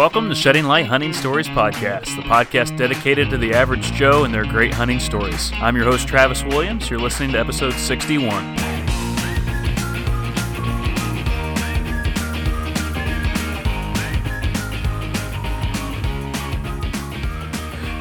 Welcome to Shedding Light Hunting Stories Podcast, the podcast dedicated to the average Joe and their great hunting stories. I'm your host, Travis Williams. You're listening to episode 61.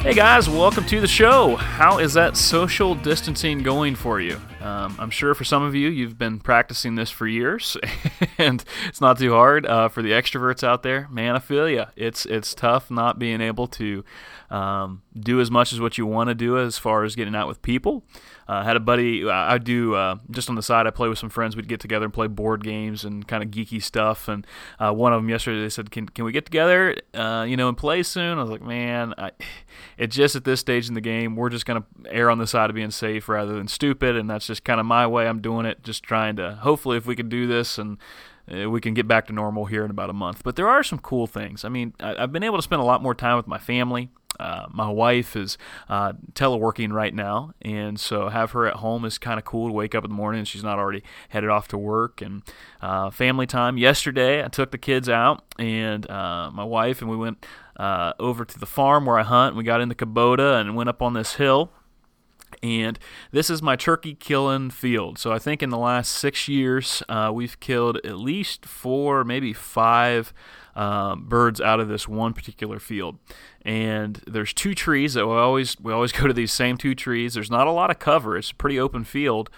Hey guys, welcome to the show. How is that social distancing going for you? Um, I'm sure for some of you, you've been practicing this for years, and it's not too hard. Uh, for the extroverts out there, man, I feel you. It's it's tough not being able to um, do as much as what you want to do as far as getting out with people. I uh, had a buddy. I do uh, just on the side. I play with some friends. We'd get together and play board games and kind of geeky stuff. And uh, one of them yesterday they said, "Can can we get together? Uh, you know, and play soon?" I was like, "Man, I, it just at this stage in the game, we're just gonna err on the side of being safe rather than stupid, and that's just kind of my way. I'm doing it, just trying to. Hopefully, if we can do this and uh, we can get back to normal here in about a month. But there are some cool things. I mean, I, have been able to spend a lot more time with my family. Uh, my wife is uh, teleworking right now, and so have her at home is kind of cool to wake up in the morning and she's not already headed off to work. And uh, family time. Yesterday, I took the kids out and uh, my wife, and we went uh, over to the farm where I hunt. We got in the Kubota and went up on this hill and this is my turkey killing field. So I think in the last six years, uh, we've killed at least four, maybe five um, birds out of this one particular field. And there's two trees that we always we always go to these same two trees. There's not a lot of cover. It's a pretty open field.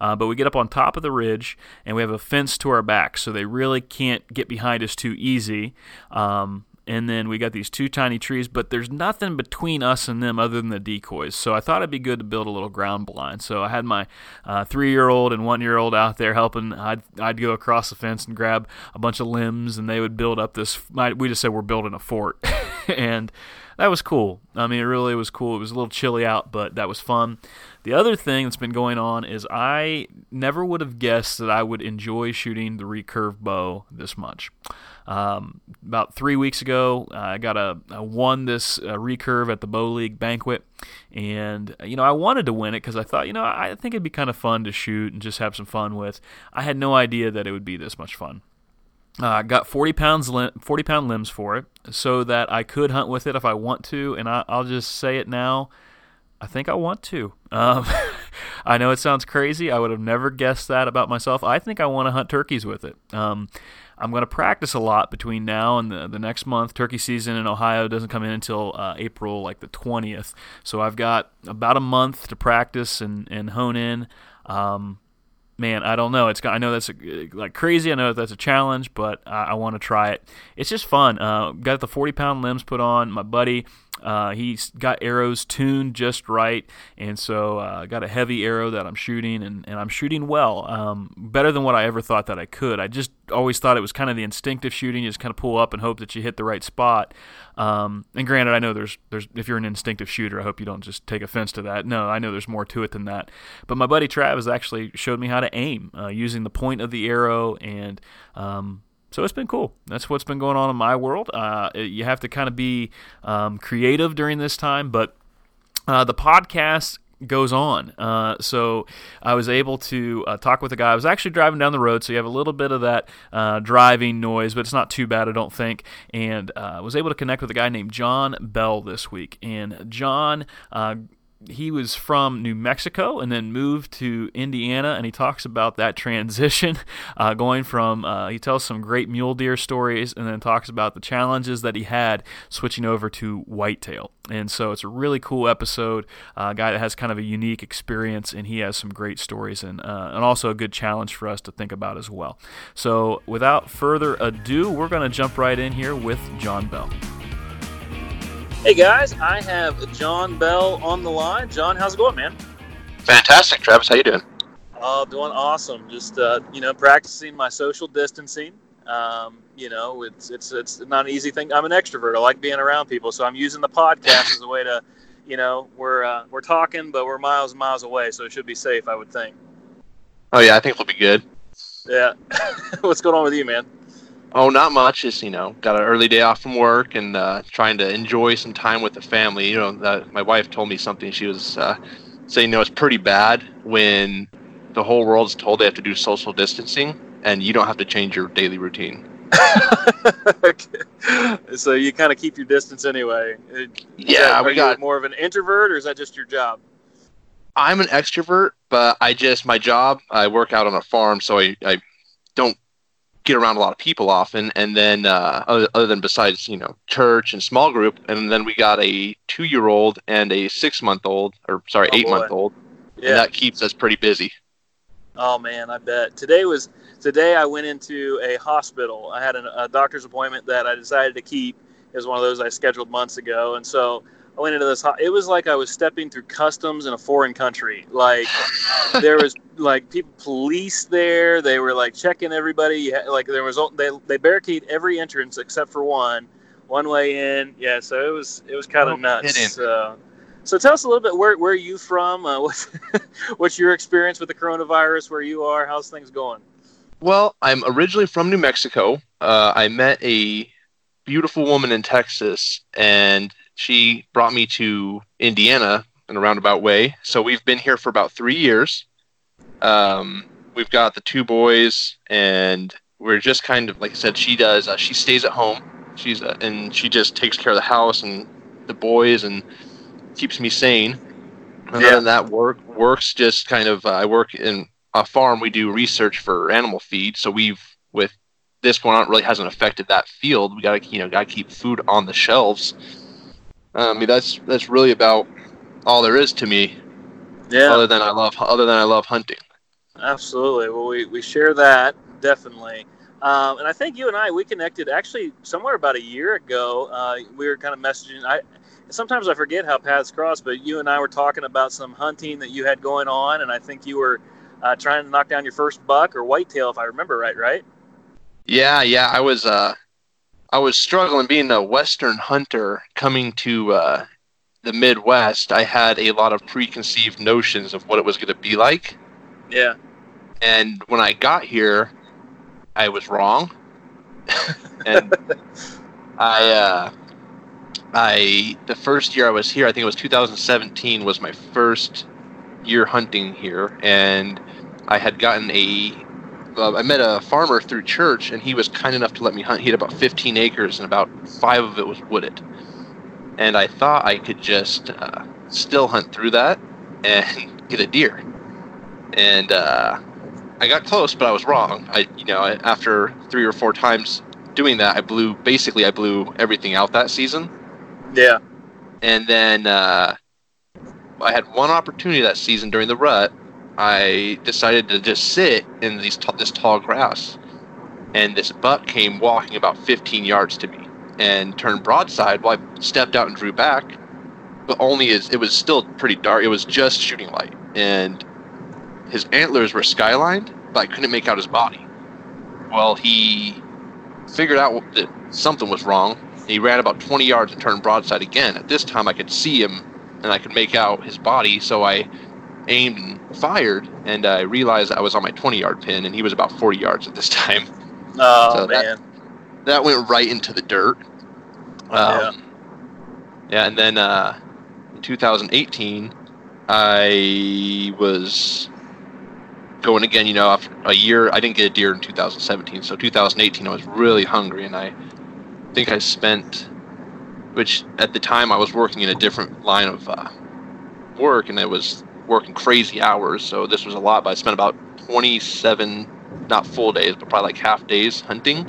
Uh, but we get up on top of the ridge and we have a fence to our back, so they really can't get behind us too easy. Um, and then we got these two tiny trees, but there's nothing between us and them other than the decoys. So I thought it'd be good to build a little ground blind. So I had my uh, three-year-old and one-year-old out there helping. I'd I'd go across the fence and grab a bunch of limbs, and they would build up this. We just said we're building a fort, and that was cool. I mean, it really was cool. It was a little chilly out, but that was fun. The other thing that's been going on is I never would have guessed that I would enjoy shooting the recurve bow this much. Um, about three weeks ago, I got a I won this uh, recurve at the Bow League banquet, and you know I wanted to win it because I thought you know I think it'd be kind of fun to shoot and just have some fun with. I had no idea that it would be this much fun. I uh, got 40 pounds, lim- 40 pound limbs for it, so that I could hunt with it if I want to. And I, will just say it now. I think I want to. Um, I know it sounds crazy. I would have never guessed that about myself. I think I want to hunt turkeys with it. Um, I'm going to practice a lot between now and the, the next month. Turkey season in Ohio doesn't come in until uh, April, like the 20th. So I've got about a month to practice and, and hone in. Um, man, I don't know. It's I know that's a, like crazy. I know that's a challenge, but I, I want to try it. It's just fun. Uh, got the 40 pound limbs put on. My buddy uh, he's got arrows tuned just right, and so I uh, got a heavy arrow that I'm shooting, and, and I'm shooting well, um, better than what I ever thought that I could. I just always thought it was kind of the instinctive shooting, you just kind of pull up and hope that you hit the right spot. Um, and granted, I know there's there's if you're an instinctive shooter, I hope you don't just take offense to that. No, I know there's more to it than that. But my buddy Travis actually showed me how to aim uh, using the point of the arrow and um, so it's been cool. That's what's been going on in my world. Uh, you have to kind of be um, creative during this time, but uh, the podcast goes on. Uh, so I was able to uh, talk with a guy. I was actually driving down the road, so you have a little bit of that uh, driving noise, but it's not too bad, I don't think. And uh, I was able to connect with a guy named John Bell this week. And John uh, he was from New Mexico and then moved to Indiana, and he talks about that transition, uh, going from uh, he tells some great mule deer stories, and then talks about the challenges that he had switching over to whitetail. And so it's a really cool episode. Uh, a guy that has kind of a unique experience, and he has some great stories, and uh, and also a good challenge for us to think about as well. So without further ado, we're going to jump right in here with John Bell. Hey guys, I have John Bell on the line. John, how's it going, man? Fantastic, Travis. How you doing? Oh, doing awesome. Just uh, you know, practicing my social distancing. Um, you know, it's it's it's not an easy thing. I'm an extrovert. I like being around people, so I'm using the podcast as a way to, you know, we're uh, we're talking, but we're miles and miles away, so it should be safe, I would think. Oh yeah, I think we'll be good. Yeah. What's going on with you, man? Oh, not much. Just you know, got an early day off from work and uh, trying to enjoy some time with the family. You know, uh, my wife told me something. She was uh, saying, you know, it's pretty bad when the whole world's told they have to do social distancing and you don't have to change your daily routine. so you kind of keep your distance anyway. Is Yeah, that- are we you got. more of an introvert, or is that just your job? I'm an extrovert, but I just my job. I work out on a farm, so I, I don't get around a lot of people often. And then uh, other, other than besides you know church and small group, and then we got a two year old and a six month old, or sorry, Oh, eight month boy. old. Yeah. And that keeps us pretty busy. Oh man, I bet. Today was today. I went into a hospital. I had an, a doctor's appointment that I decided to keep. It was one of those I scheduled months ago, and so I went into this. ho- It was like I was stepping through customs in a foreign country. Like there was like people, police there. They were like checking everybody. Like there was they they barricade every entrance except for one, one way in. Yeah, so it was it was kind of kidding. nuts. So, so tell us a little bit where where are you from? Uh, what's what's your experience with the coronavirus? Where you are? How's things going? Well, I'm originally from New Mexico. Uh, I met a beautiful woman in Texas, and she brought me to Indiana in a roundabout way. So we've been here for about three years. Um, we've got the two boys, and we're just kind of like I said. She does. Uh, she stays at home. She's uh, and she just takes care of the house and the boys and keeps me sane. And Yeah. that, work works just kind of. Uh, I work in a farm. We do research for animal feed, so we've with this going on, it really hasn't affected that field. We got to you know got to keep food on the shelves. I mean that's that's really about all there is to me. Yeah, Other than I love other than I love hunting. absolutely. Well, we, we share that definitely. Um, and I think you and I we connected actually somewhere about a year ago. Uh, we were kind of messaging. I sometimes I forget how paths cross, but you and I were talking about some hunting that you had going on, and I think you were uh, trying to knock down your first buck or whitetail, if I remember right. Right? Yeah, yeah. I was uh, I was struggling being a Western hunter coming to uh, the Midwest. I had a lot of preconceived notions of what it was going to be like, Yeah. and when I got here, I was wrong. and I, uh, I the first year I was here, I think it was 2017, was my first year hunting here, and I had gotten a. Uh, I met a farmer through church, and he was kind enough to let me hunt. He had about 15 acres, and about five of it was wooded. And I thought I could just uh, still hunt through that and get a deer. And uh, I got close, but I was wrong. I, you know, after three or four times doing that, I blew basically I blew everything out that season. Yeah. And then uh, I had one opportunity that season during the rut. I decided to just sit in these t- this tall grass, and this buck came walking about 15 yards to me and turned broadside. Well, I stepped out and drew back, but only as it was still pretty dark. It was just shooting light, and his antlers were skylined, but I couldn't make out his body. Well, he figured out that something was wrong. He ran about 20 yards and turned broadside again. At this time, I could see him and I could make out his body, so I aimed and fired, and I realized I was on my 20 yard pin, and he was about 40 yards at this time. Oh So that- man. That went right into the dirt. Um, yeah. and then uh, in 2018, I was going again. You know, after a year, I didn't get a deer in 2017, so 2018, I was really hungry, and I think I spent, which at the time I was working in a different line of uh, work, and it was working crazy hours, so this was a lot. But I spent about 27, not full days, but probably like half days hunting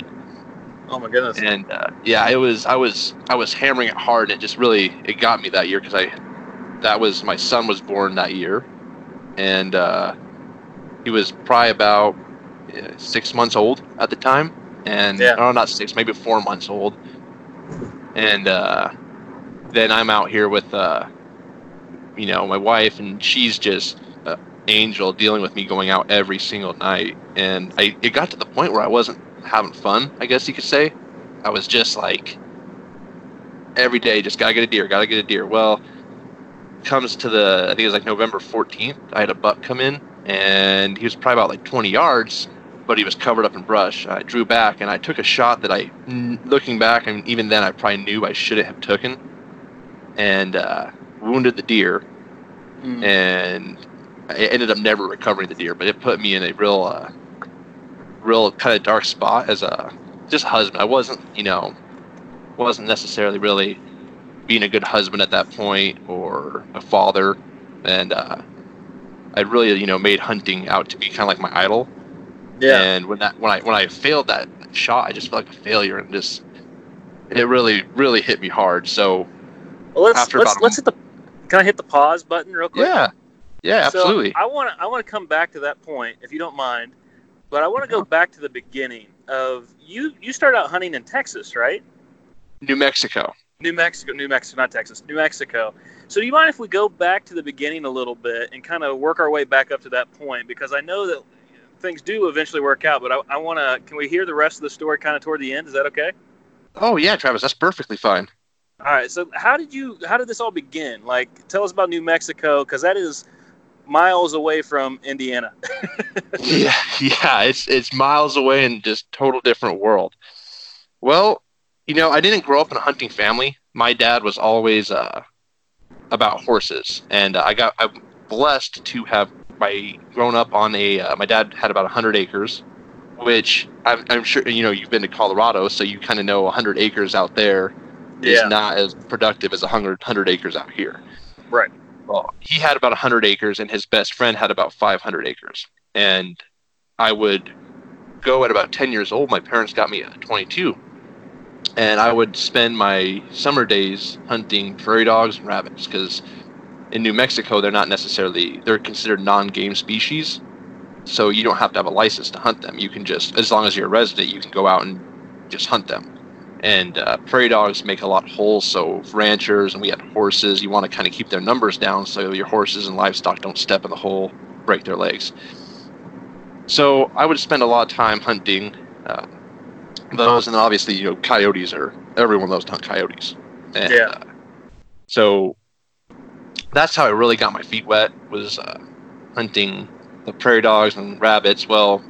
Oh my goodness. and uh, yeah, it was I was I was hammering it hard, and it just really it got me that year because I that was my son was born that year, and uh, he was probably about uh, six months old at the time, and Yeah. oh not six maybe four months old, and uh, then I'm out here with uh, you know my wife, and she's just uh, angel dealing with me going out every single night, and I it got to the point where I wasn't having fun, I guess you could say. I was just like every day, just gotta get a deer, gotta get a deer. Well, comes to the I think it was like November 14th. I had a buck come in, and he was probably about like 20 yards, but he was covered up in brush. I drew back and I took a shot that I, looking back, I and even then I probably knew I shouldn't have taken, and uh, wounded the deer Mm. and I ended up never recovering the deer, but it put me in a real, uh, real kind of dark spot as a just husband. I wasn't, you know, wasn't necessarily really being a good husband at that point or a father, and uh, I really, you know, made hunting out to be kind of like my idol. Yeah. And when that when I when I failed that shot, I just felt like a failure, and just it really really hit me hard. So well, let's let's let's hit the. Can I hit the pause button real quick? yeah, yeah, absolutely. So I want to I want to come back to that point if you don't mind, but I want to go uh-huh. back to the beginning of you. You started out hunting in Texas, right? New Mexico. New Mexico, New Mexico, not Texas, New Mexico. So do you mind if we go back to the beginning a little bit and kind of work our way back up to that point? Because I know that things do eventually work out, but I, I want to. Can we hear the rest of the story kind of toward the end? Is that okay? Oh yeah, Travis, that's perfectly fine. All right. So how did you? How did this all begin? Like, tell us about New Mexico, because that is miles away from Indiana. yeah, yeah, it's it's miles away and just total different world. Well, you know, I didn't grow up in a hunting family. My dad was always uh, about horses, and uh, I got I'm blessed to have my grown up on a. Uh, my dad had about hundred acres, which I'm, I'm sure you know. You've been to Colorado, so you kind of know hundred acres out there is not as productive as 100, 100 acres out here. Right. Well, he had about 100 acres, and his best friend had about 500 acres. And I would go at about 10 years old. My parents got me at 22. And I would spend my summer days hunting prairie dogs and rabbits because in New Mexico, they're not necessarily, they're considered non game species. So you don't have to have a license to hunt them. You can just, as long as you're a resident, you can go out and just hunt them and uh, prairie dogs make a lot of holes. So ranchers and we had horses. You want to kind of keep their numbers down so your horses and livestock don't step in the hole, break their legs. So I would spend a lot of time hunting uh, those, and obviously you know coyotes are everyone loves to hunt coyotes. And, Yeah. Uh, so that's how I really got my feet wet was uh, hunting the prairie dogs and rabbits. Well,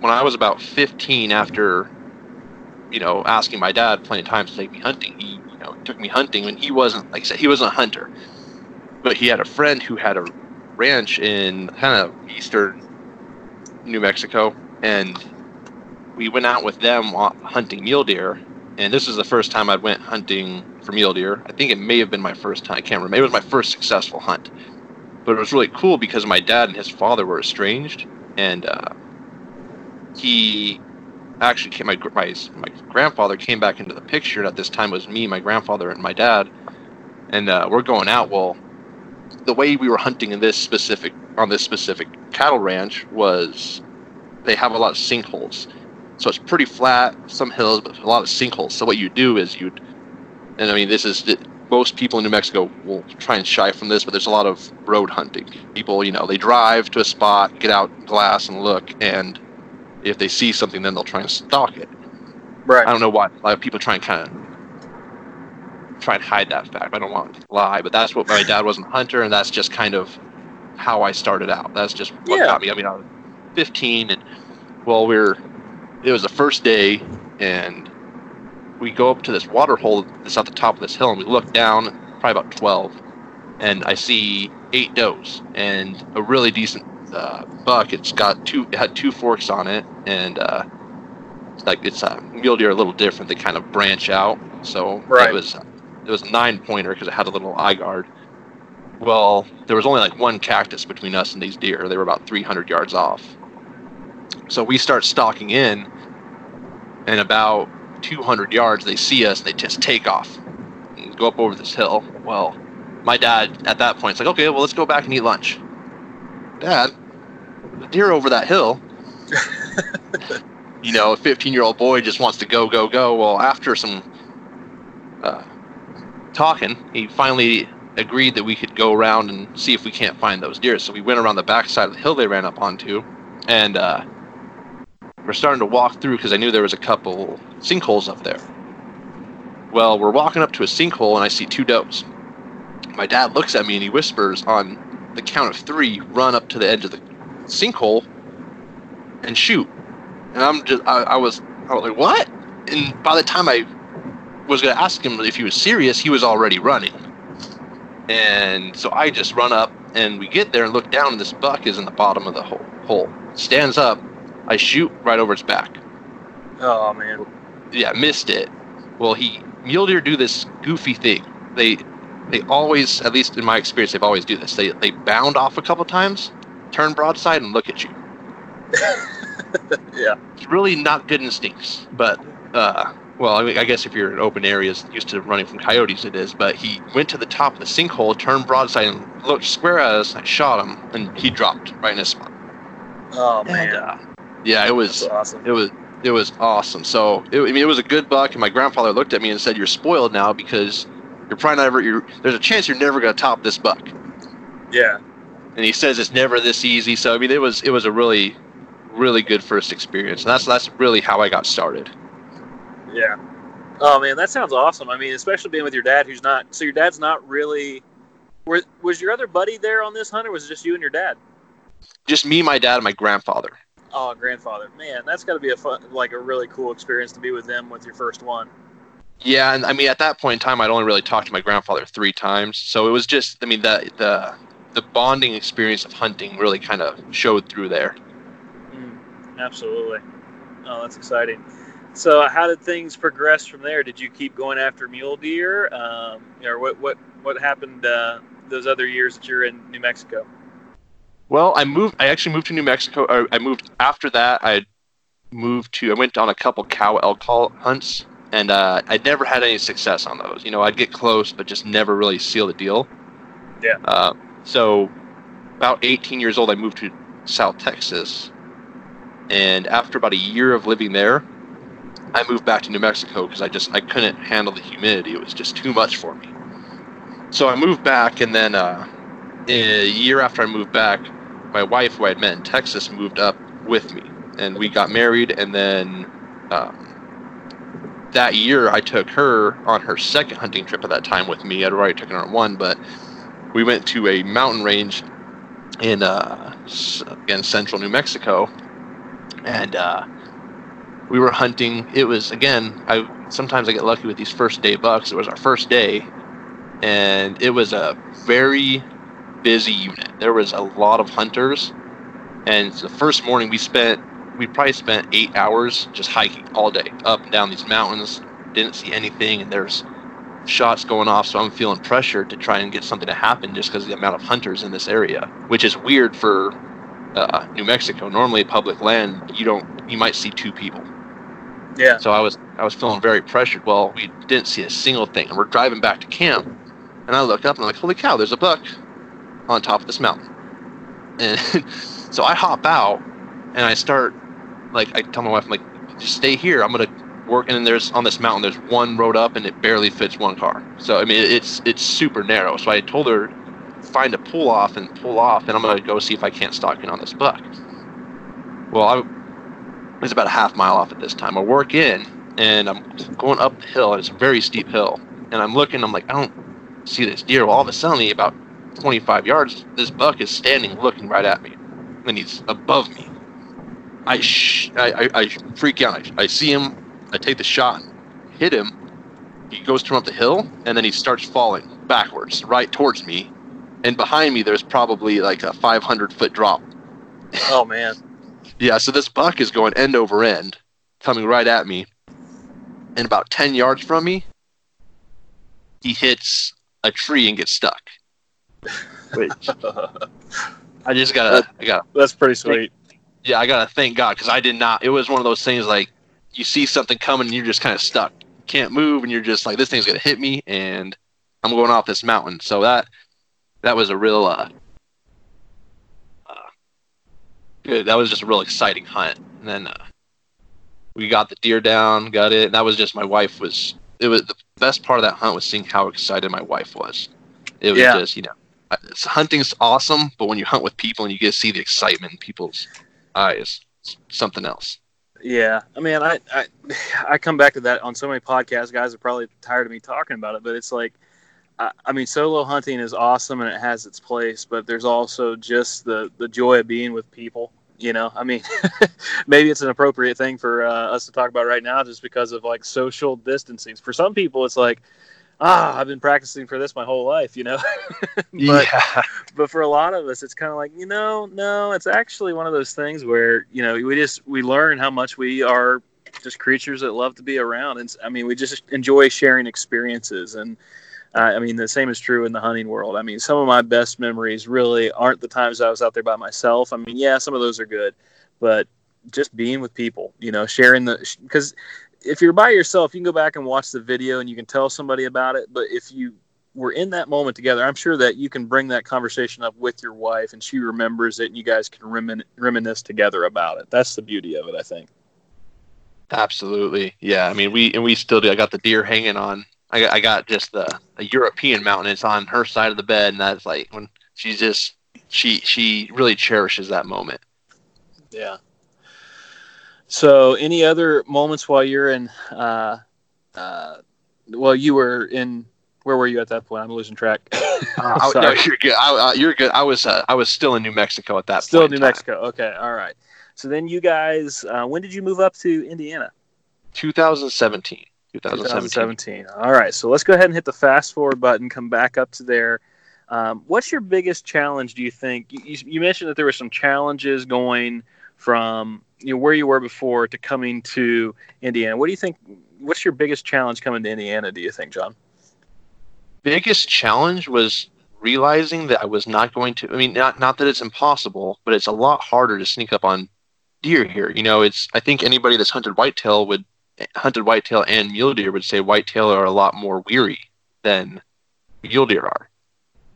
when I was about 15, after you know, asking my dad plenty of times to take me hunting. He, you know, took me hunting when he wasn't, like I said, he wasn't a hunter, but he had a friend who had a ranch in kind of eastern New Mexico, and we went out with them hunting mule deer. And this is the first time I went hunting for mule deer. I think it may have been my first time. I can't remember. It was my first successful hunt, but it was really cool because my dad and his father were estranged, and uh, he actually came, my, my my grandfather came back into the picture. At this time, it was me, my grandfather, and my dad, and uh, we're going out. Well, the way we were hunting in this specific on this specific cattle ranch was they have a lot of sinkholes, so it's pretty flat, some hills, but a lot of sinkholes. So what you do is you'd, and I mean this is most people in New Mexico will try and shy from this, but there's a lot of road hunting. People, you know, they drive to a spot, get out glass and look, and if they see something, then they'll try and stalk it. Right. I don't know why a lot of people try and kind of try and hide that fact. I don't want to lie, but that's what my dad wasn't a hunter, and that's just kind of how I started out. That's just what Yeah. got me. I mean, I was 15, and well, we're it was the first day, and we go up to this water hole that's at the top of this hill, and we look down, probably about 12, and I see eight does and a really decent uh, buck. It's got two, it had two forks on it, and uh, like it's uh, mule deer are a little different. They kind of branch out. So Right. it was it was a nine pointer because it had a little eye guard. Well, there was only like one cactus between us and these deer. They were about 300 yards off. So we start stalking in, and about 200 yards, they see us and they just take off and go up over this hill. Well, my dad at that point is like, okay, well, let's go back and eat lunch. Dad, the deer over that hill. you know, a 15 year old boy just wants to go, go, go. Well, after some uh, talking, he finally agreed that we could go around and see if we can't find those deer. So we went around the backside of the hill they ran up onto, and uh, we're starting to walk through because I knew there was a couple sinkholes up there. Well, we're walking up to a sinkhole, and I see two does. My dad looks at me and he whispers on the count of three, run up to the edge of the sinkhole and shoot. And I'm just, I, I was, I was like, what? And by the time I was going to ask him if he was serious, he was already running. And so I just run up, and we get there and look down, and this buck is in the bottom of the hole. hole. Stands up, I shoot right over its back. Oh man. yeah, missed it. Well, he mule deer do this goofy thing. They they always, at least in my experience, they've always do this. They they bound off a couple times, turn broadside, and look at you. yeah. It's really not good instincts, but uh, well, I, mean, I guess if you're in open areas used to running from coyotes, it is. But he went to the top of the sinkhole, turned broadside, and looked square at us. I shot him, and he dropped right in his spot. Oh man. And, uh, yeah, it was awesome. it was it was awesome. So it, I mean, it was a good buck, and my grandfather looked at me and said, "You're spoiled now because you're probably never. You're, there's a chance you're never going to top this buck." Yeah. And he says it's never this easy. So I mean, it was it was a really really good first experience, and that's that's really how I got started. Yeah. Oh man, that sounds awesome. I mean, especially being with your dad, who's not. So your dad's not really. Were, was your other buddy there on this hunt, or was it just you and your dad? Just me, my dad, and my grandfather. Oh, grandfather. Man, that's got to be a fun, like a really cool experience to be with them with your first one. Yeah, and I mean at that point in time, I'd only really talked to my grandfather three times, so it was just I mean the the the bonding experience of hunting really kind of showed through there. Mm, absolutely. Oh, that's exciting. So, how did things progress from there? Did you keep going after mule deer, um, or what? What what happened uh, those other years that you're in New Mexico? Well, I moved. I actually moved to New Mexico. Or I moved after that. I moved to. I went on a couple cow elk hunts, and uh, I never had any success on those. You know, I'd get close, but just never really seal the deal. Yeah. Uh, so, about 18 years old, I moved to South Texas, and after about a year of living there, I moved back to New Mexico because I just I couldn't handle the humidity. It was just too much for me. So I moved back, and then uh, a year after I moved back, my wife, who I had met in Texas, moved up with me, and we got married. And then um, that year, I took her on her second hunting trip at that time with me. I'd already taken her on one, but we went to a mountain range in uh, again central New Mexico, and uh, we were hunting. It was again. I sometimes I get lucky with these first day bucks. It was our first day, and it was a very busy unit. There was a lot of hunters, and the first morning we spent we probably spent eight hours just hiking all day up and down these mountains. Didn't see anything, and there's shots going off, so I'm feeling pressured to try and get something to happen just because of the amount of hunters in this area, which is weird for uh, New Mexico. Normally, public land, you don't you might see two people. Yeah. So I was I was feeling very pressured. Well, we didn't see a single thing, and we're driving back to camp, and I look up and I'm like, holy cow, there's a buck on top of this mountain. And so I hop out and I start like I tell my wife, I'm like, just stay here. I'm gonna work. And then there's on this mountain, there's one road up, and it barely fits one car. So I mean, it's it's super narrow. So I told her, find a pull off and pull off, and I'm gonna go see if I can't stalk in on this buck. Well, I it's about a half mile off at this time. I work in, and I'm going up the hill. And it's a very steep hill, and I'm looking. I'm like, I don't see this deer. Well, all of a sudden, about 25 yards, this buck is standing, looking right at me, and he's above me. I sh- I, I, I freak out. I, I see him. I take the shot, hit him. He goes to run up the hill, and then he starts falling backwards, right towards me. And behind me, there's probably like a 500 foot drop. Oh man. Yeah, so this buck is going end over end, coming right at me. And about 10 yards from me, he hits a tree and gets stuck. Which I just gotta, I gotta, That's pretty sweet. Yeah, I gotta thank God because I did not. It was one of those things like you see something coming and you're just kind of stuck, can't move, and you're just like, this thing's gonna hit me, and I'm going off this mountain. So that that was a real, uh, uh, good. That was just a real exciting hunt. And then uh, we got the deer down, got it. And that was just my wife was. It was the best part of that hunt was seeing how excited my wife was. It was Yeah. just you know, hunting's awesome, but when you hunt with people and you get to see the excitement in people's eyes, it's something else. Yeah, I mean, I, I I come back to that on so many podcasts. Guys are probably tired of me talking about it, but it's like, I, I mean, solo hunting is awesome and it has its place, but there's also just the the joy of being with people. You know, I mean, maybe it's an appropriate thing for uh, us to talk about right now, just because of like social distancing. For some people, it's like, ah, I've been practicing for this my whole life. You know, but yeah, but for a lot of us it's kind of like you know no it's actually one of those things where you know we just we learn how much we are just creatures that love to be around. And I mean, we just enjoy sharing experiences. And uh, I mean, the same is true in the hunting world. I mean, some of my best memories really aren't the times I was out there by myself. I mean, yeah, some of those are good, but just being with people, you know, sharing the because if you're by yourself, you can go back and watch the video and you can tell somebody about it. But if you were in that moment together, I'm sure that you can bring that conversation up with your wife and she remembers it and you guys can remin- reminisce together about it. That's the beauty of it, I think. Absolutely. Yeah. I mean, we, and we still do. I got the deer hanging on. I got, I got just the a European mountain. It's on her side of the bed. And that's like when she's just, she, she really cherishes that moment. Yeah. So, any other moments while you're in, uh, uh, well, you were in where were you at that point? I'm losing track. uh, no, you're good. I, uh, you're good. I was uh, I was still in New Mexico at that still point. Still New Mexico. Okay, all right. So then you guys, uh, when did you move up to Indiana? 2017. 2017. 2017. All right. So let's go ahead and hit the fast forward button. Come back up to there. Um, what's your biggest challenge? Do you think you, you mentioned that there were some challenges going from you know where you were before to coming to Indiana. What do you think? What's your biggest challenge coming to Indiana? Do you think, John? biggest challenge was realizing that I was not going to. I mean, not not that it's impossible, but it's a lot harder to sneak up on deer here. You know, it's. I think anybody that's hunted whitetail would hunted whitetail and mule deer would say whitetail are a lot more weary than mule deer are.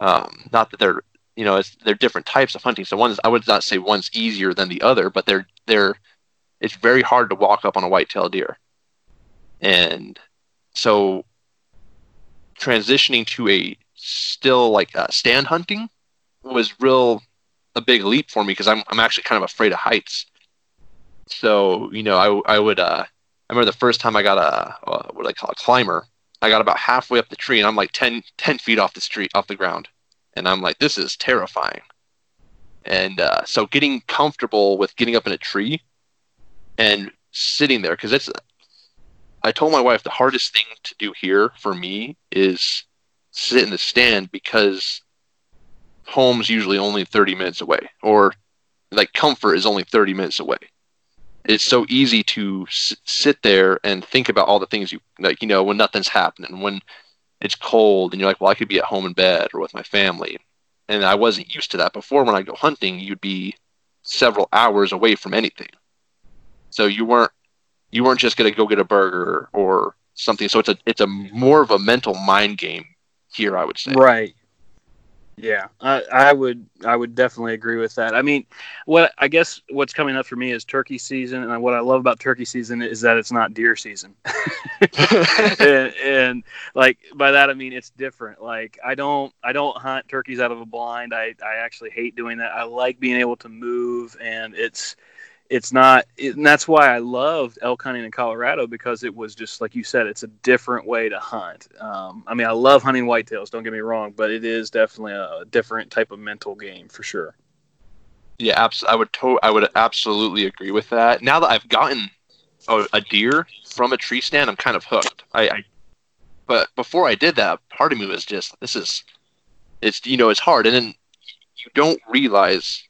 Um, not that they're you know it's they're different types of hunting. So one's I would not say one's easier than the other, but they're they're it's very hard to walk up on a whitetail deer, and so transitioning to a still like uh, stand hunting was real a big leap for me because I'm I'm actually kind of afraid of heights. So you know I I would uh I remember the first time I got a uh, what do I call a climber. I got about halfway up the tree and I'm like 10, 10 feet off the street off the ground, and I'm like this is terrifying. And uh, so getting comfortable with getting up in a tree and sitting there because it's I told my wife the hardest thing to do here for me is sit in the stand because home's usually only 30 minutes away or like comfort is only 30 minutes away it's so easy to s- sit there and think about all the things you like you know when nothing's happening when it's cold and you're like well i could be at home in bed or with my family and i wasn't used to that before when i go hunting you'd be several hours away from anything so you weren't you weren't just going to go get a burger or something. So it's a it's a more of a mental mind game here, I would say. Right. Yeah, I, I would I would definitely agree with that. I mean, what I guess what's coming up for me is turkey season, and what I love about turkey season is that it's not deer season. and, and, like by that I mean it's different. Like I don't I don't hunt turkeys out of a blind. I I actually hate doing that. I like being able to move, and it's it's not it, and that's why i loved elk hunting in colorado because it was just like you said it's a different way to hunt. Um, i mean i love hunting whitetails don't get me wrong but it is definitely a different type of mental game for sure. Yeah abs- i would to- i would absolutely agree with that. Now that i've gotten a, a deer from a tree stand i'm kind of hooked. I, I but before i did that part of me was just this is it's you know it's hard. And then you don't realize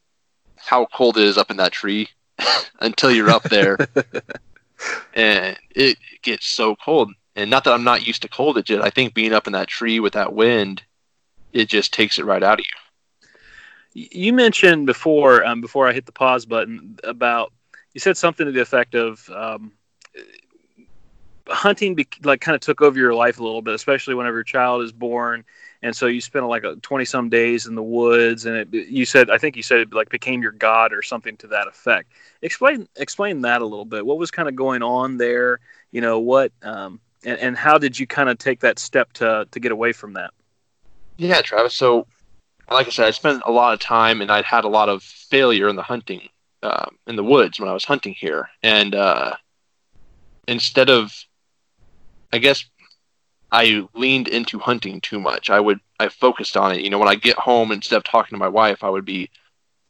how cold it is up in that tree until you're up there, and it gets so cold. And not that I'm not used to cold, it just I think being up in that tree with that wind, it just takes it right out of you. You mentioned before, um, before I hit the pause button, about you said something to the effect of um, hunting, be- like kind of took over your life a little bit, especially whenever your child is born and so you spent like a 20 some days in the woods and it, you said i think you said it like became your god or something to that effect. Explain explain that a little bit. What was kind of going on there? You know what um, and, and how did you kind of take that step to to get away from that? Yeah travis so like i said i spent a lot of time and i'd had a lot of failure in the hunting uh, in the woods when i was hunting here. And uh, instead of i guess I leaned into hunting too much. I would I focused on it. You know, when I get home instead of talking to my wife, I would be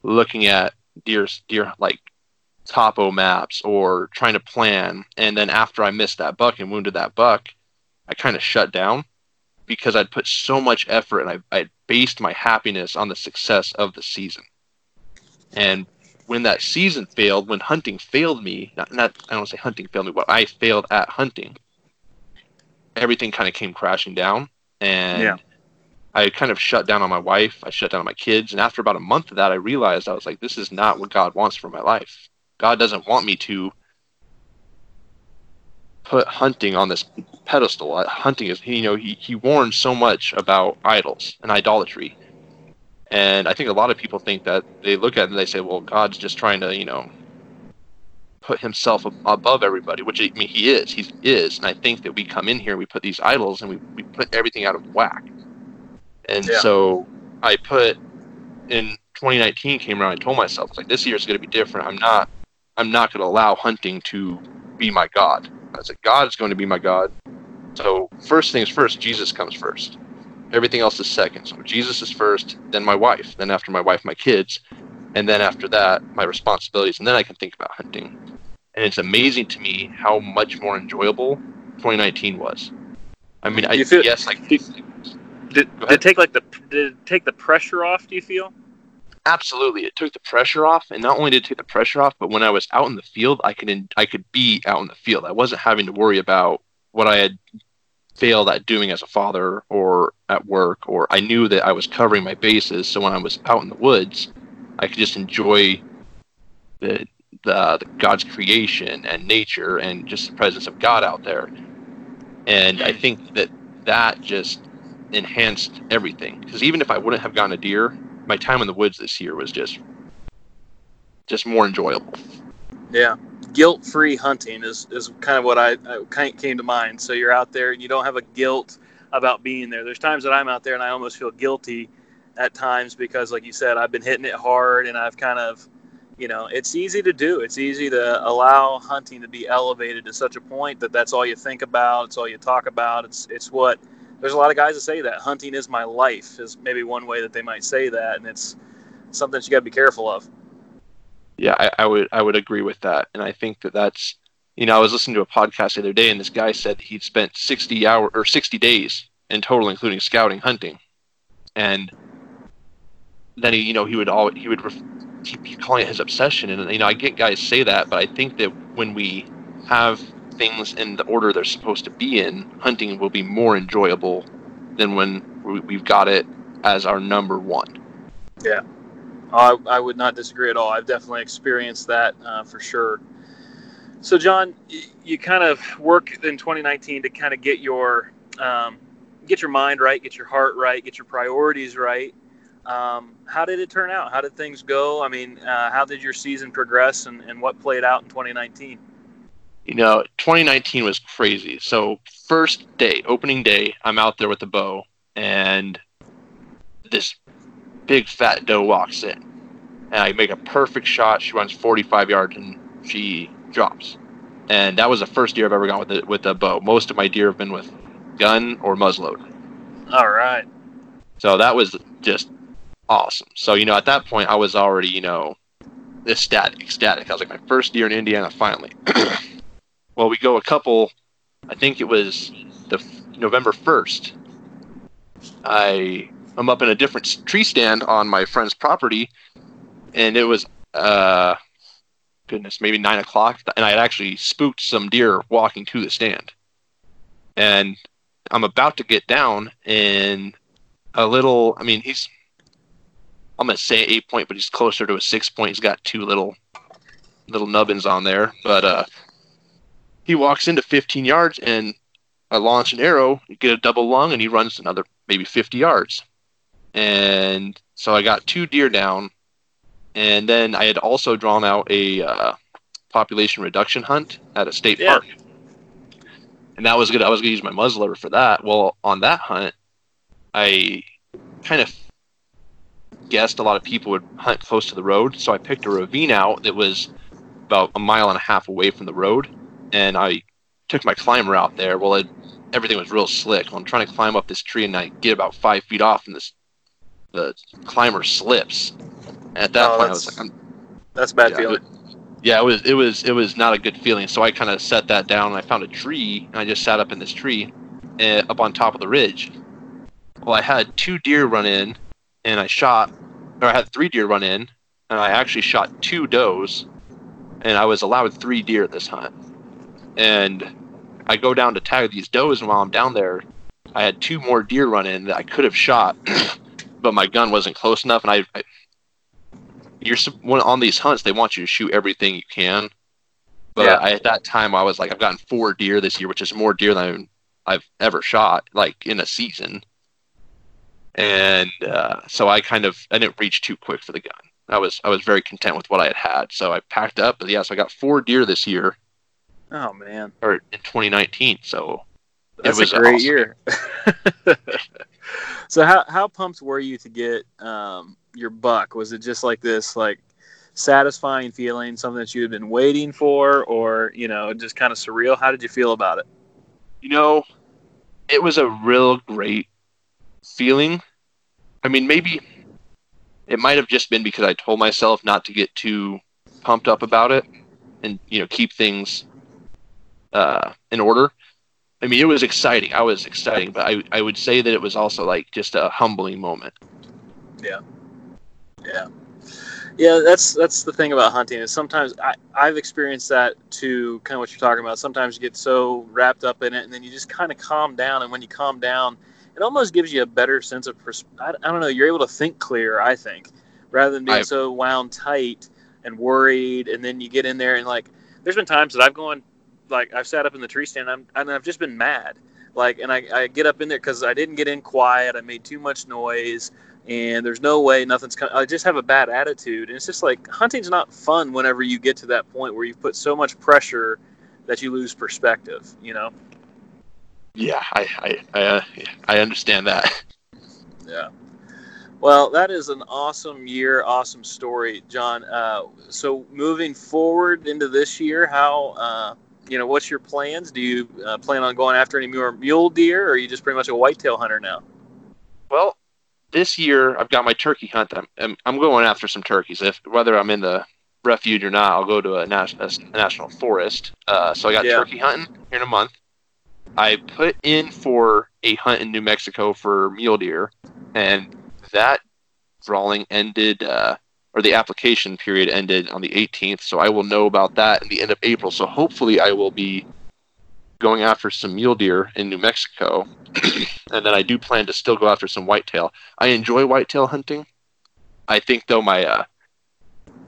looking at deer deer like topo maps or trying to plan. And then after I missed that buck and wounded that buck, I kind of shut down because I'd put so much effort and I I based my happiness on the success of the season. And when that season failed, when hunting failed me, not, not I don't say hunting failed me, but I failed at hunting. Everything kind of came crashing down, and Yeah. I kind of shut down on my wife. I shut down on my kids, and after about a month of that, I realized I was like, this is not what God wants for my life. God doesn't want me to put hunting on this pedestal. Uh, Hunting is, you know, he, he warns so much about idols and idolatry. And I think a lot of people think that they look at it and they say, well, God's just trying to, you know, put himself above everybody, which I mean, he is. He is. And I think that we come in here we put these idols and we, we put everything out of whack. And Yeah. so I put in 2019 came around, I told myself, like, this year is going to be different. I'm not, I'm not going to allow hunting to be my God. I said, God is going to be my God. So first things first, Jesus comes first. Everything else is second. So Jesus is first, then my wife, then after my wife, my kids, and then after that, my responsibilities, and then I can think about hunting. And it's amazing to me how much more enjoyable 2019 was. I mean, I feel- yes, like Did, did take like the did it take the pressure off? Do you feel? absolutely it took the pressure off and not only did it take the pressure off but when i was out in the field i could in, i could be out in the field i wasn't having to worry about what i had failed at doing as a father or at work or i knew that i was covering my bases so when i was out in the woods i could just enjoy the the, the god's creation and nature and just the presence of god out there and i think that that just enhanced everything because even if i wouldn't have gotten a deer my time in the woods this year was just just more enjoyable. Yeah, guilt-free hunting is, is kind of what I, I kind of came to mind. So you're out there and you don't have a guilt about being there. There's times that I'm out there and I almost feel guilty at times because, like you said, I've been hitting it hard and I've kind of, you know, it's easy to do. It's easy to allow hunting to be elevated to such a point that that's all you think about. It's all you talk about. It's it's what there's a lot of guys that say that hunting is my life is maybe one way that they might say that, and it's something that you got to be careful of. Yeah, I, I would I would agree with that, and I think that that's you know I was listening to a podcast the other day, and this guy said he'd spent sixty hour or sixty days in total, including scouting, hunting, and then he you know he would all he would keep calling it his obsession, and you know I get guys say that, but I think that when we have things in the order they're supposed to be in, hunting will be more enjoyable than when we- we've got it as our number one. Yeah, I, I would not disagree at all. I've definitely experienced that uh, for sure. So, John, y- you kind of work in 2019 to kind of get your um, get your mind right, get your heart right, get your priorities right. Um, how did it turn out? How did things go? I mean, uh, how did your season progress, and, and what played out in 2019? you know, 2019 was crazy. So first day, opening day, I'm out there with the bow, and this big fat doe walks in, and I make a perfect shot. She runs 45 yards and she drops, and that was the first deer I've ever gone with the, with a bow. Most of my deer have been with gun or muzzleloader. All right. So that was just awesome. So, you know, at that point, I was already, you know, ecstatic, ecstatic. I was like, my first deer in Indiana, finally. well, we go a couple, I think it was the November 1st. I, I'm up in a different tree stand on my friend's property, and it was, uh, goodness, maybe nine o'clock, and I had actually spooked some deer walking to the stand. And I'm about to get down, and a little. I mean, he's. I'm gonna say eight point, but he's closer to a six point. He's got two little, little nubbins on there. But uh, he walks into 15 yards, and I launch an arrow, get a double lung, and he runs another maybe 50 yards. And so I got two deer down, and then I had also drawn out a uh, population reduction hunt at a state Yeah. park. And that was good. I was gonna use my muzzleloader for that. Well, on that hunt, I kind of guessed a lot of people would hunt close to the road, so I picked a ravine out that was about a mile and a half away from the road, and I took my climber out there. Well, it, everything was real slick. I'm trying to climb up this tree, and I get about five feet off, and this the climber slips. And at that Oh, point, I was that's- like, I'm, That's a bad yeah, feeling. it- yeah, it was it was it was not a good feeling. So I kind of set that down, and I found a tree, and I just sat up in this tree, uh, up on top of the ridge. Well, I had two deer run in, and I shot, or I had three deer run in. and I actually shot two does, and I was allowed three deer this hunt. And I go down to tag these does, and while I'm down there, I had two more deer run in that I could have shot, but my gun wasn't close enough. And I, I you're when on these hunts, they want you to shoot everything you can. But Yeah. I, at that time, I was like, I've gotten four deer this year, which is more deer than I've ever shot, like in a season. And uh, so I kind of I didn't reach too quick for the gun. I was I was very content with what I had had, so I packed up. But yeah, so I got four deer this year Oh man, or in 2019. So that's was a great awesome. year. so how how pumped were you to get um, your buck? Was it just like this like satisfying feeling, something that you had been waiting for, or you know, just kind of surreal? How did you feel about it? you know, it was a real great feeling. I mean, maybe it might have just been because I told myself not to get too pumped up about it and, you know, keep things uh, in order. I mean, it was exciting. I was exciting, but I, I would say that it was also like just a humbling moment. Yeah, yeah. Yeah, that's that's the thing about hunting is sometimes I I've experienced that too. Kind of what you're talking about. Sometimes you get so wrapped up in it, and then you just kind of calm down. And when you calm down, it almost gives you a better sense of pers- I, I don't know. You're able to think clear. I think rather than being I- so wound tight and worried, and then you get in there and like. There's been times that I've gone like I've sat up in the tree stand and, I'm, and I've just been mad. Like, and I, I get up in there because I didn't get in quiet. I made too much noise and there's no way nothing's coming. I just have a bad attitude, and it's just like hunting's not fun whenever you get to that point where you've put so much pressure that you lose perspective. You know? Yeah, I I I, uh, I understand that. Yeah. Well, that is an awesome year, awesome story, John. Uh, so moving forward into this year, how uh, you know what's your plans? Do you uh, plan on going after any more mule deer, or are you just pretty much a whitetail hunter now? Well, this year I've got my turkey hunt. I'm, I'm, I'm going after some turkeys. If whether I'm in the refuge or not, I'll go to a, nas- a national forest. Uh, so I got Yeah. turkey hunting here in a month. I put in for a hunt in New Mexico for mule deer, and that drawing ended, uh, or the application period ended on the 18th. So I will know about that in the end of April. So hopefully I will be going after some mule deer in New Mexico and then I do plan to still go after some whitetail. I enjoy whitetail hunting. I think though my uh,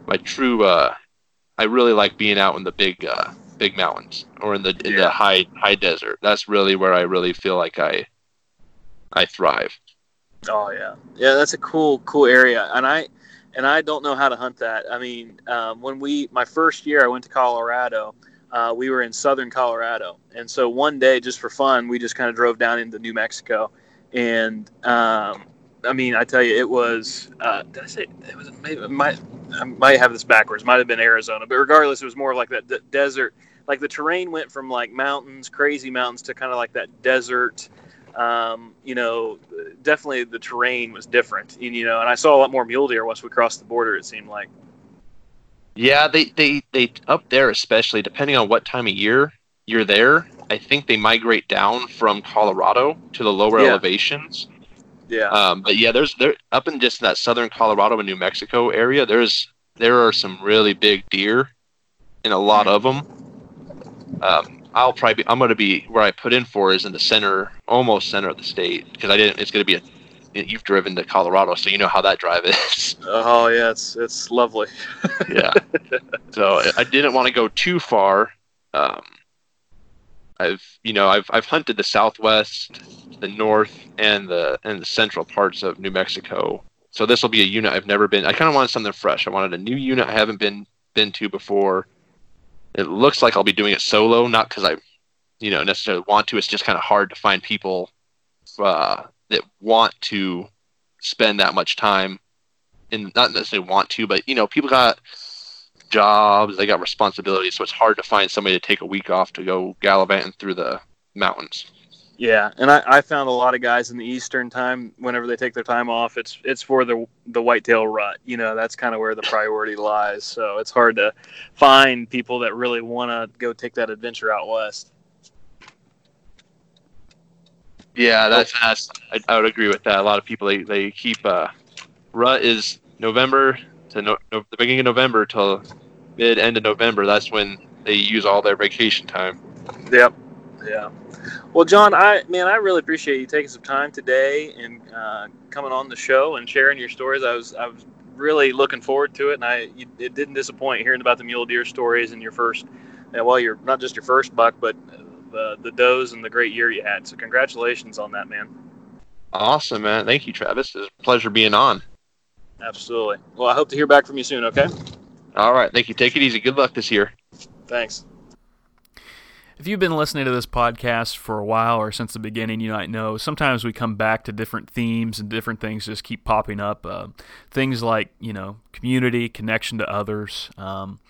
my true uh, I really like being out in the big uh, big mountains or in the in Yeah. the high high desert. That's really where I really feel like I I thrive. Oh yeah, yeah. That's a cool, cool area, and I, and I don't know how to hunt that. I mean, um, when we my first year, I went to Colorado. Uh, we were in southern Colorado, and so one day, just for fun, we just kind of drove down into New Mexico, and um, I mean, I tell you, it was. Uh, did I say it was? Maybe it might I might have this backwards. Might have been Arizona, but regardless, it was more like that de- desert. Like the terrain went from like mountains, crazy mountains, to kind of like that desert um, you know, definitely the terrain was different. And, you know, and I saw a lot more mule deer once we crossed the border. It seemed like. Yeah, they they they up there especially depending on what time of year you're there. I think they migrate down from Colorado to the lower Yeah. elevations. Yeah. Um, but yeah, there's there up in just that southern Colorado and New Mexico area. There's there are some really big deer, and a lot of them. Um, I'll probably be, I'm going to be where I put in for is in the center, almost center of the state because I didn't. It's going to be a. You've driven to Colorado, so you know how that drive is. oh yeah, it's it's lovely. yeah. So I didn't want to go too far. Um, I've you know I've I've hunted the southwest, the north, and the and the central parts of New Mexico. So this will be a unit I've never been. I kind of wanted something fresh. I wanted a new unit I haven't been been to before. It looks like I'll be doing it solo, not because I, you know, necessarily want to. It's just kind of hard to find people uh, that want to spend that much time, and not necessarily want to, but you know, people got jobs, they got responsibilities, so it's hard to find somebody to take a week off to go gallivanting through the mountains. Yeah, and I, I found a lot of guys in the Eastern time. Whenever they take their time off, it's it's for the the whitetail rut. You know, that's kind of where the priority lies. So it's hard to find people that really want to go take that adventure out west. Yeah, that's, that's I, I would agree with that. A lot of people they, they keep uh, rut is November to no, no, the beginning of November till mid end of November. That's when they use all their vacation time. Yep. Yeah. Well, John, I man, I really appreciate you taking some time today and uh, coming on the show and sharing your stories. I was I was really looking forward to it, and I you, it didn't disappoint hearing about the mule deer stories and your first, uh, well, you're not just your first buck, but the the does and the great year you had. So congratulations on that, man. Awesome, man. Thank you, Travis. It's a pleasure being on. Absolutely. Well, I hope to hear back from you soon. Okay. All right. Thank you. Take it easy. Good luck this year. Thanks. If you've been listening to this podcast for a while or since the beginning, you might know sometimes we come back to different themes and different things just keep popping up. Uh, things like, you know, community, connection to others, um,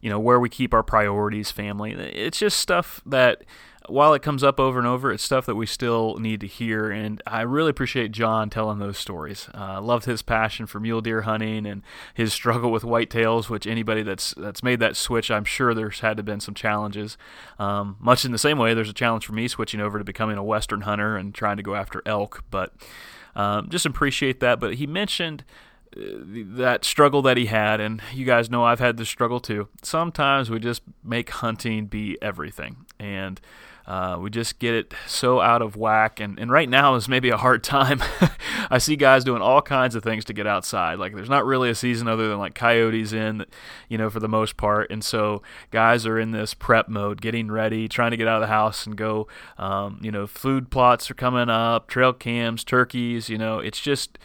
you know, where we keep our priorities, family. It's just stuff that while it comes up over and over, it's stuff that we still need to hear. And I really appreciate John telling those stories. Uh, loved his passion for mule deer hunting and his struggle with whitetails, which anybody that's that's made that switch, I'm sure there's had to been some challenges. Um, much in the same way, there's a challenge for me switching over to becoming a western hunter and trying to go after elk. But um, just appreciate that. But he mentioned uh, that struggle that he had, and you guys know I've had this struggle too. Sometimes we just make hunting be everything, and uh, we just get it so out of whack, and, and right now is maybe a hard time. I see guys doing all kinds of things to get outside. Like there's not really a season other than like coyotes in, you know, for the most part, and so guys are in this prep mode, getting ready, trying to get out of the house and go. Um, you know, food plots are coming up, trail cams, turkeys. You know, it's just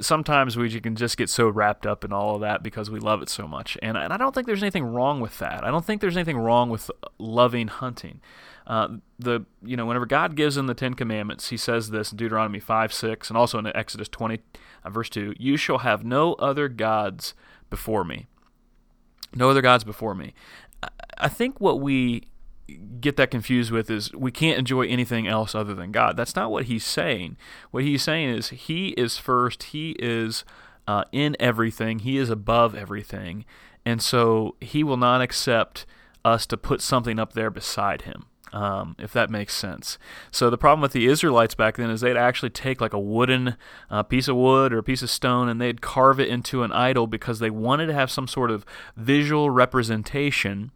sometimes we can just get so wrapped up in all of that because we love it so much. And, and I don't think there's anything wrong with that. I don't think there's anything wrong with loving hunting. Uh, the you know whenever God gives them the Ten Commandments, He says this in Deuteronomy five six, and also in Exodus twenty uh, verse two: "You shall have no other gods before me." No other gods before me. I think what we get that confused with is we can't enjoy anything else other than God. That's not what he's saying. What he's saying is he is first. He is uh, in everything. He is above everything, and so he will not accept us to put something up there beside him um, if that makes sense. So the problem with the Israelites back then is they'd actually take like a wooden uh, piece of wood or a piece of stone and they'd carve it into an idol because they wanted to have some sort of visual representation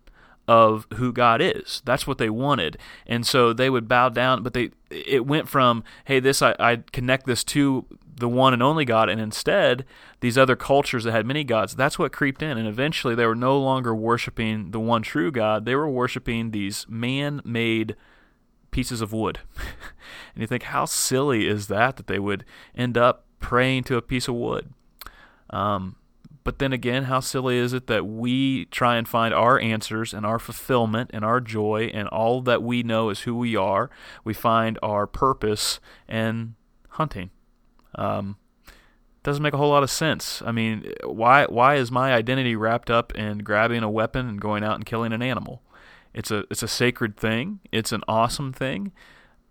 of who God is. That's what they wanted. And so they would bow down, but they it went from, hey, this I, I connect this to the one and only God, and instead these other cultures that had many gods, that's what creeped in. And eventually they were no longer worshiping the one true God, they were worshiping these man made pieces of wood. and you think, how silly is that that they would end up praying to a piece of wood? Um, but then again, how silly is it that we try and find our answers and our fulfillment and our joy and all that we know is who we are? We find our purpose in hunting. Um, doesn't make a whole lot of sense. I mean, why why is my identity wrapped up in grabbing a weapon and going out and killing an animal? It's a it's a sacred thing. It's an awesome thing,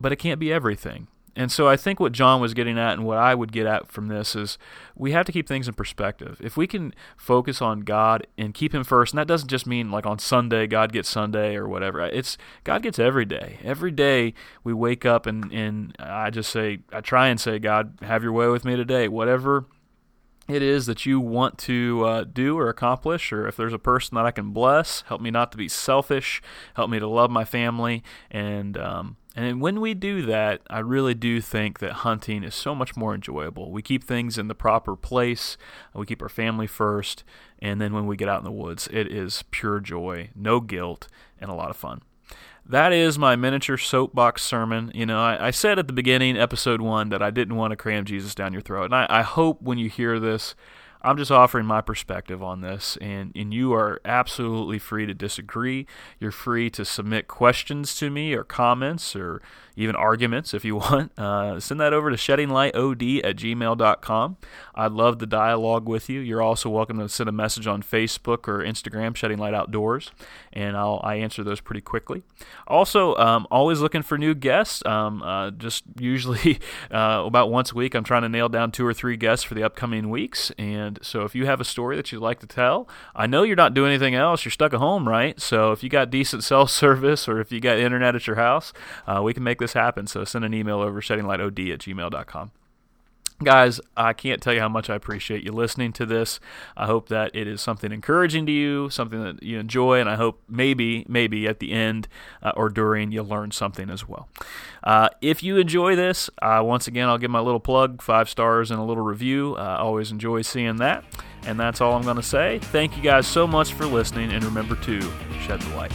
but it can't be everything. And so I think what John was getting at and what I would get at from this is we have to keep things in perspective. If we can focus on God and keep him first, and that doesn't just mean like on Sunday God gets Sunday or whatever. It's God gets every day. Every day we wake up and and I just say I try and say God, have your way with me today. Whatever it is that you want to uh, do or accomplish, or if there's a person that I can bless, help me not to be selfish, help me to love my family, and um, and when we do that, I really do think that hunting is so much more enjoyable. We keep things in the proper place, we keep our family first, and then when we get out in the woods, it is pure joy, no guilt, and a lot of fun that is my miniature soapbox sermon. You know, I, I, said at the beginning, episode one, that I didn't want to cram Jesus down your throat. And I, I hope when you hear this, I'm just offering my perspective on this, and, and you are absolutely free to disagree. You're free to submit questions to me or comments or even arguments if you want. Uh, send that over to sheddinglightod at gmail.com. I'd love the dialogue with you. You're also welcome to send a message on Facebook or Instagram, Shedding Light Outdoors, and I'll I answer those pretty quickly. Also, um, always looking for new guests. Um, uh, just usually uh, about once a week, I'm trying to nail down two or three guests for the upcoming weeks. And so if you have a story that you'd like to tell, I know you're not doing anything else. You're stuck at home, right? So if you got decent cell service or if you got internet at your house, uh, we can make this happen. So send an email over sheddinglightod at gmail.com. Guys, I can't tell you how much I appreciate you listening to this. I hope that it is something encouraging to you, something that you enjoy, and I hope maybe, maybe at the end uh, or during you learn something as well. Uh, if you enjoy this, uh, once again, I'll give my little plug five stars and a little review. Uh, I always enjoy seeing that. And that's all I'm going to say. Thank you guys so much for listening, and remember to shed the light.